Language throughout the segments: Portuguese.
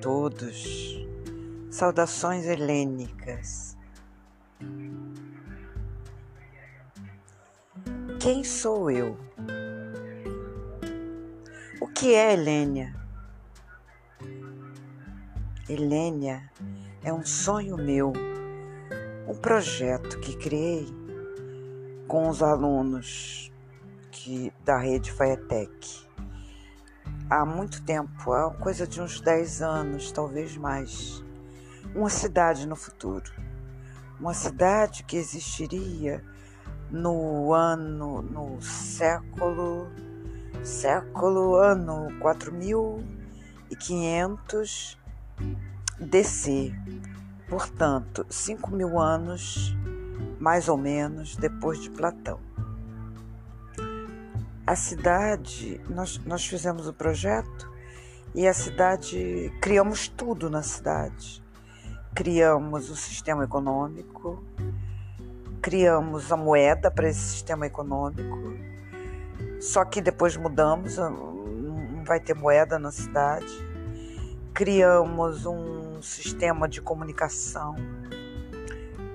todos. Saudações helênicas. Quem sou eu? O que é Helênia? Helênia é um sonho meu, um projeto que criei com os alunos que, da rede Faetec há muito tempo, há coisa de uns 10 anos, talvez mais. Uma cidade no futuro. Uma cidade que existiria no ano, no século, século, ano 4500 DC. Portanto, 5 mil anos, mais ou menos, depois de Platão. A cidade, nós, nós fizemos o projeto e a cidade, criamos tudo na cidade. Criamos o sistema econômico, criamos a moeda para esse sistema econômico, só que depois mudamos, não vai ter moeda na cidade. Criamos um sistema de comunicação,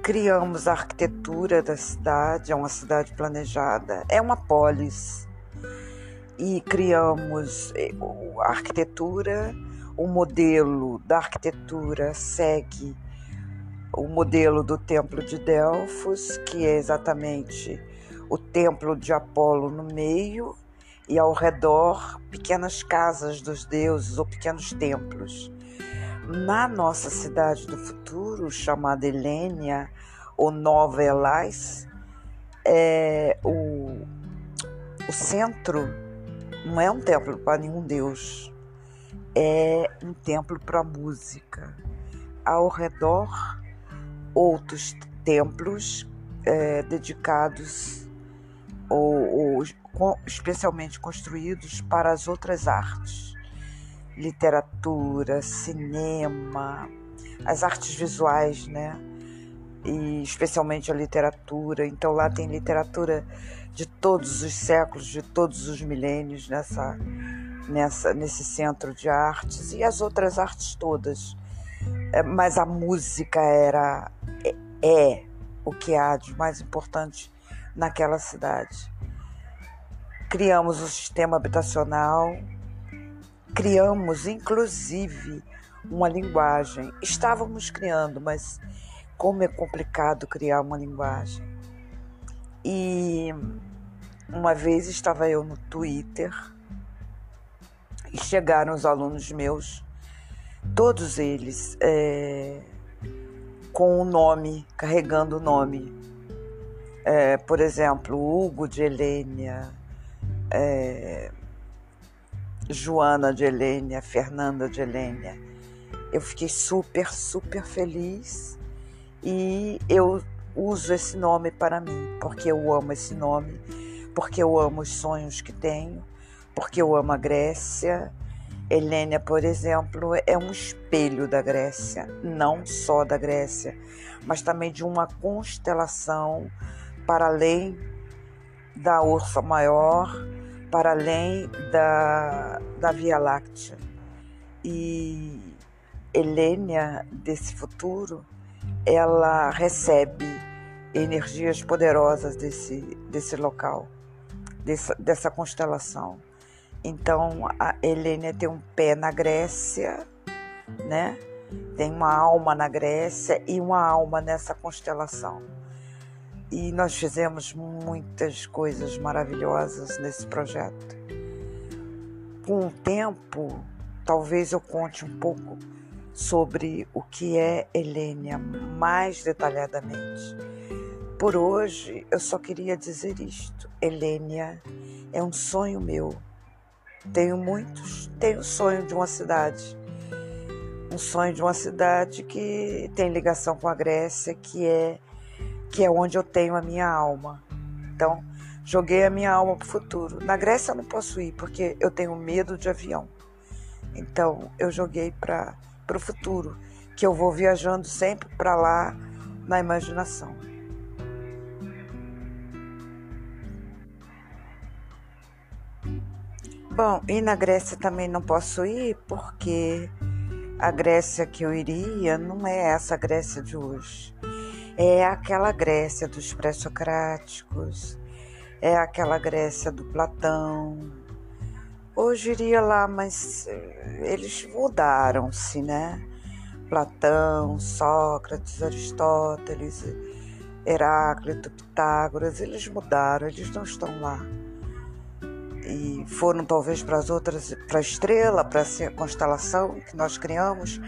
criamos a arquitetura da cidade, é uma cidade planejada, é uma polis e criamos eh, a arquitetura. O modelo da arquitetura segue o modelo do Templo de Delfos, que é exatamente o Templo de Apolo no meio e ao redor pequenas casas dos deuses ou pequenos templos. Na nossa cidade do futuro, chamada Helênia ou Nova Elais, é, o, o centro não é um templo para nenhum deus, é um templo para música. Ao redor, outros templos é, dedicados ou, ou especialmente construídos para as outras artes, literatura, cinema, as artes visuais, né? E especialmente a literatura. Então lá tem literatura de todos os séculos, de todos os milênios nessa, nessa, nesse centro de artes e as outras artes todas. É, mas a música era é, é o que há de mais importante naquela cidade. Criamos o sistema habitacional, criamos inclusive uma linguagem. Estávamos criando, mas como é complicado criar uma linguagem. E uma vez estava eu no Twitter e chegaram os alunos meus, todos eles é, com o nome, carregando o nome. É, por exemplo, Hugo de Helênia, é, Joana de Helênia, Fernanda de Helênia. Eu fiquei super, super feliz e eu uso esse nome para mim, porque eu amo esse nome, porque eu amo os sonhos que tenho, porque eu amo a Grécia. Helênia, por exemplo, é um espelho da Grécia, não só da Grécia, mas também de uma constelação para além da Ursa Maior, para além da, da Via Láctea. E Helênia, desse futuro, ela recebe energias poderosas desse, desse local, dessa, dessa constelação. Então, a Helena tem um pé na Grécia, né? Tem uma alma na Grécia e uma alma nessa constelação. E nós fizemos muitas coisas maravilhosas nesse projeto. Com o tempo, talvez eu conte um pouco sobre o que é Helênia mais detalhadamente. Por hoje eu só queria dizer isto: Helênia é um sonho meu. Tenho muitos, tenho sonho de uma cidade. Um sonho de uma cidade que tem ligação com a Grécia, que é que é onde eu tenho a minha alma. Então, joguei a minha alma para o futuro. Na Grécia eu não posso ir porque eu tenho medo de avião. Então, eu joguei para para o futuro, que eu vou viajando sempre para lá na imaginação. Bom, e na Grécia também não posso ir porque a Grécia que eu iria não é essa Grécia de hoje. É aquela Grécia dos pré-socráticos, é aquela Grécia do Platão. Hoje iria lá, mas eh, eles mudaram-se, né? Platão, Sócrates, Aristóteles, Heráclito, Pitágoras, eles mudaram, eles não estão lá. E foram talvez para as outras, para a estrela, para a constelação que nós criamos.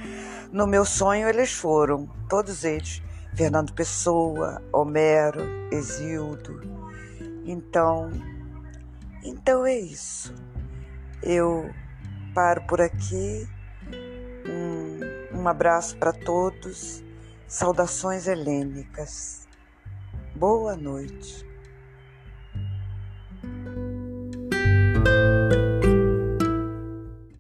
No meu sonho eles foram, todos eles. Fernando Pessoa, Homero, Exildo. Então, então é isso. Eu paro por aqui. Um, um abraço para todos. Saudações helênicas. Boa noite.